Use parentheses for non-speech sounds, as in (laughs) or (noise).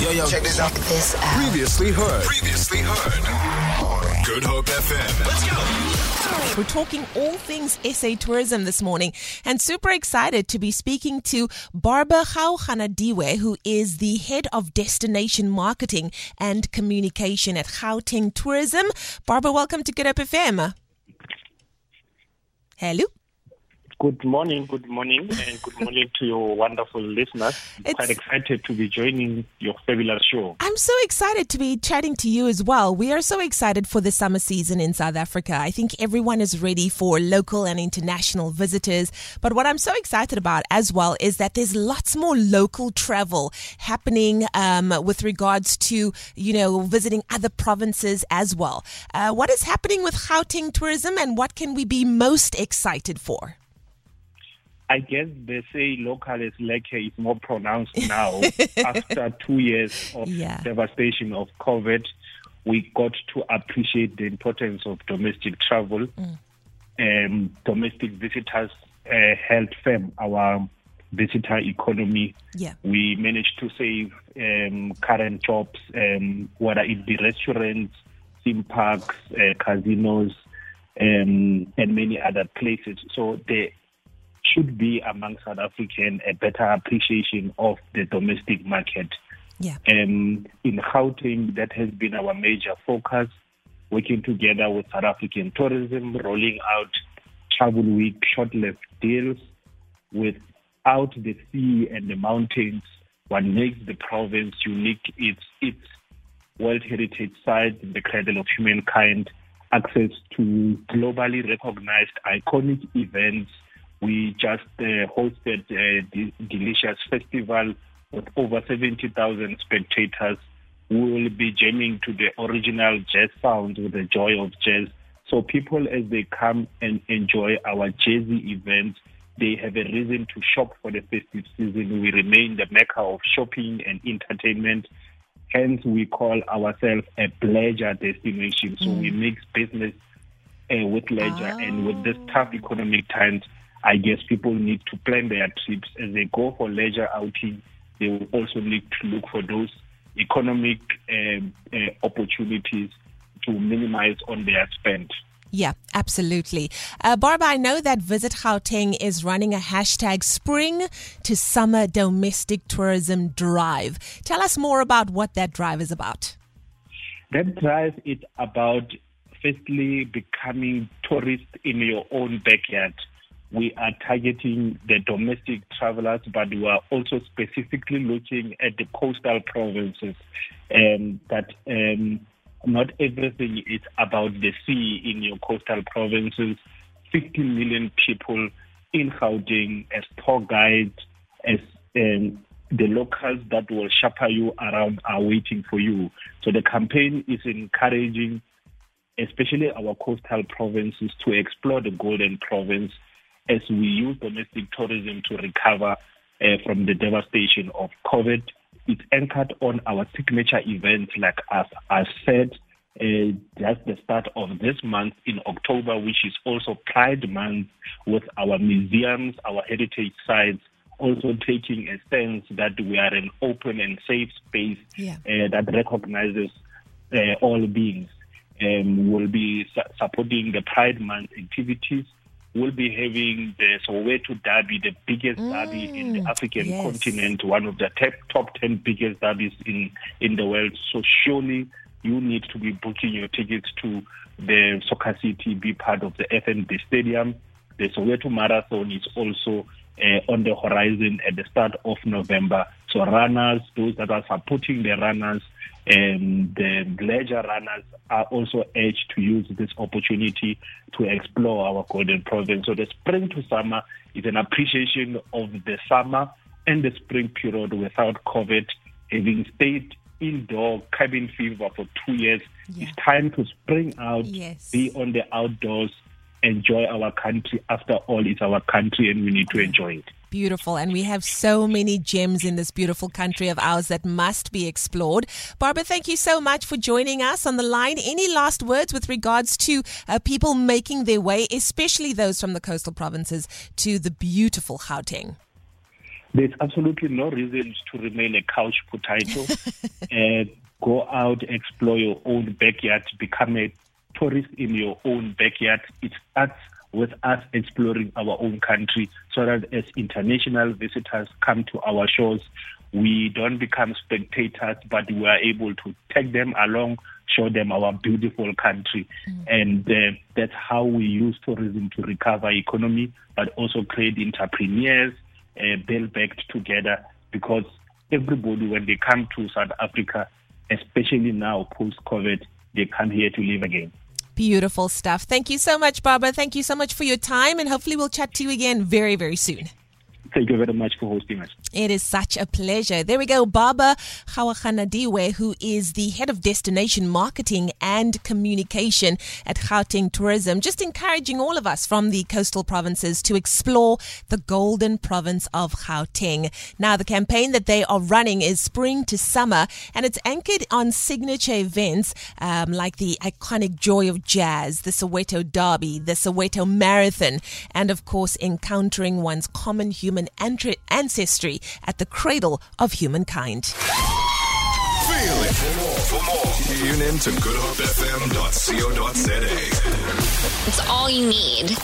Yo, yo, Check this out. This out. previously heard. Previously heard. Good Hope FM. Let's go. We're talking all things SA tourism this morning and super excited to be speaking to Barbara Gaoganediwe, who is the head of destination marketing and communication at Gauteng Tourism. Barbara, welcome to Good Hope FM. Hello. Good morning, good morning, and good morning to your wonderful listeners. I'm It's- quite excited to be joining your fabulous show. I'm so excited to be chatting to you as well. We are so excited for the summer season in South Africa. I think everyone is ready for local and international visitors. But what I'm so excited about as well is that there's lots more local travel happening um, with regards to, you know, visiting other provinces as well. Uh, what is happening with Gauteng tourism and what can we be most excited for? I guess they say local is lekker is more pronounced (laughs) now. After two years of Yeah. devastation of COVID, we got to appreciate the importance of domestic travel. Um, domestic visitors uh, held firm our visitor economy. Yeah. we managed to save um, current jobs, um, whether it be restaurants, theme parks, uh, casinos, um, and many other places. So there should be among South African a better appreciation of the domestic market. Yeah. Um, in Gauteng, that has been our major focus, working together with South African tourism, rolling out travel week Sho't Left deals without the sea and the mountains. What makes the province unique is its World Heritage Site, the cradle of humankind, access to globally recognized iconic events. We just uh, hosted a delicious festival with over 70,000 spectators who will be jamming to the original jazz sounds with the joy of jazz. So people, as they come and enjoy our jazzy events, they have a reason to shop for the festive season. We remain the mecca of shopping and entertainment. Hence, we call ourselves a pleasure destination. So we mix business uh, with leisure, and with this tough economic times, I guess people need to plan their trips as they go for leisure outing. They will also need to look for those economic um, uh, opportunities to minimize on their spend. Yeah, absolutely. Uh, Barbara, I know that Visit Gauteng is running a hashtag Spring to Summer Domestic Tourism Drive. Tell us more about what that drive is about. That drive is about firstly becoming tourist in your own backyard. We are targeting the domestic travelers, but we are also specifically looking at the coastal provinces. Um, that um, not everything is about the sea in your coastal provinces. 15 million people in Gauteng as tour guides, as um, the locals that will shepherd you around are waiting for you. So the campaign is encouraging, especially our coastal provinces, to explore the Golden Province as we use domestic tourism to recover uh, from the devastation of COVID. It's anchored on our signature events, like as I said, uh, just the start of this month in October, which is also Pride Month, with our museums, our heritage sites, also taking a stance that we are an open and safe space Yeah. uh, that recognizes uh, all beings. Um, we'll be su- supporting the Pride Month activities. We'll be having the Soweto Derby, the biggest derby in the African yes. continent, one of the top, top 10 biggest derbies in, in the world. So surely you need to be booking your tickets to the Soccer City, be part of the FNB Stadium. The Soweto Marathon is also uh, on the horizon at the start of November. So runners, those that are supporting the runners, and the leisure runners are also urged to use this opportunity to explore our Golden Province. So the spring to summer is an appreciation of the summer and the spring period without COVID. Having stayed indoor cabin fever for two years, Yeah. it's time to spring out, Yes. be on the outdoors, enjoy our country. After all, it's our country and we need to enjoy it. Beautiful. And we have so many gems in this beautiful country of ours that must be explored. Barbara, thank you so much for joining us on the line. Any last words with regards to uh, people making their way, especially those from the coastal provinces, to the beautiful Gauteng? There's absolutely no reason to remain a couch potato. (laughs) uh, go out, explore your own backyard, become a tourist in your own backyard. It starts with us exploring our own country so that as international visitors come to our shores, we don't become spectators, but we are able to take them along, show them our beautiful country. Mm. And uh, that's how we use tourism to recover economy, but also create entrepreneurs, uh, build back together because everybody, when they come to South Africa, especially now post-COVID, they come here to live again. Beautiful stuff. Thank you so much, Baba. Thank you so much for your time, and hopefully, we'll chat to you again very, very soon. Thank you very much for hosting us. It is such a pleasure. There we go. Baba Gaoganediwe, who is the head of destination marketing and communication at Gauteng Tourism, just encouraging all of us from the coastal provinces to explore the golden province of Gauteng. Now, the campaign that they are running is spring to summer, and it's anchored on signature events um, like the iconic Joy of Jazz, the Soweto Derby, the Soweto Marathon, and of course, encountering one's common human human ancestry at the cradle of humankind. Feel it. For more, for more, tune in to goodhopefm.co.za. It's all you need.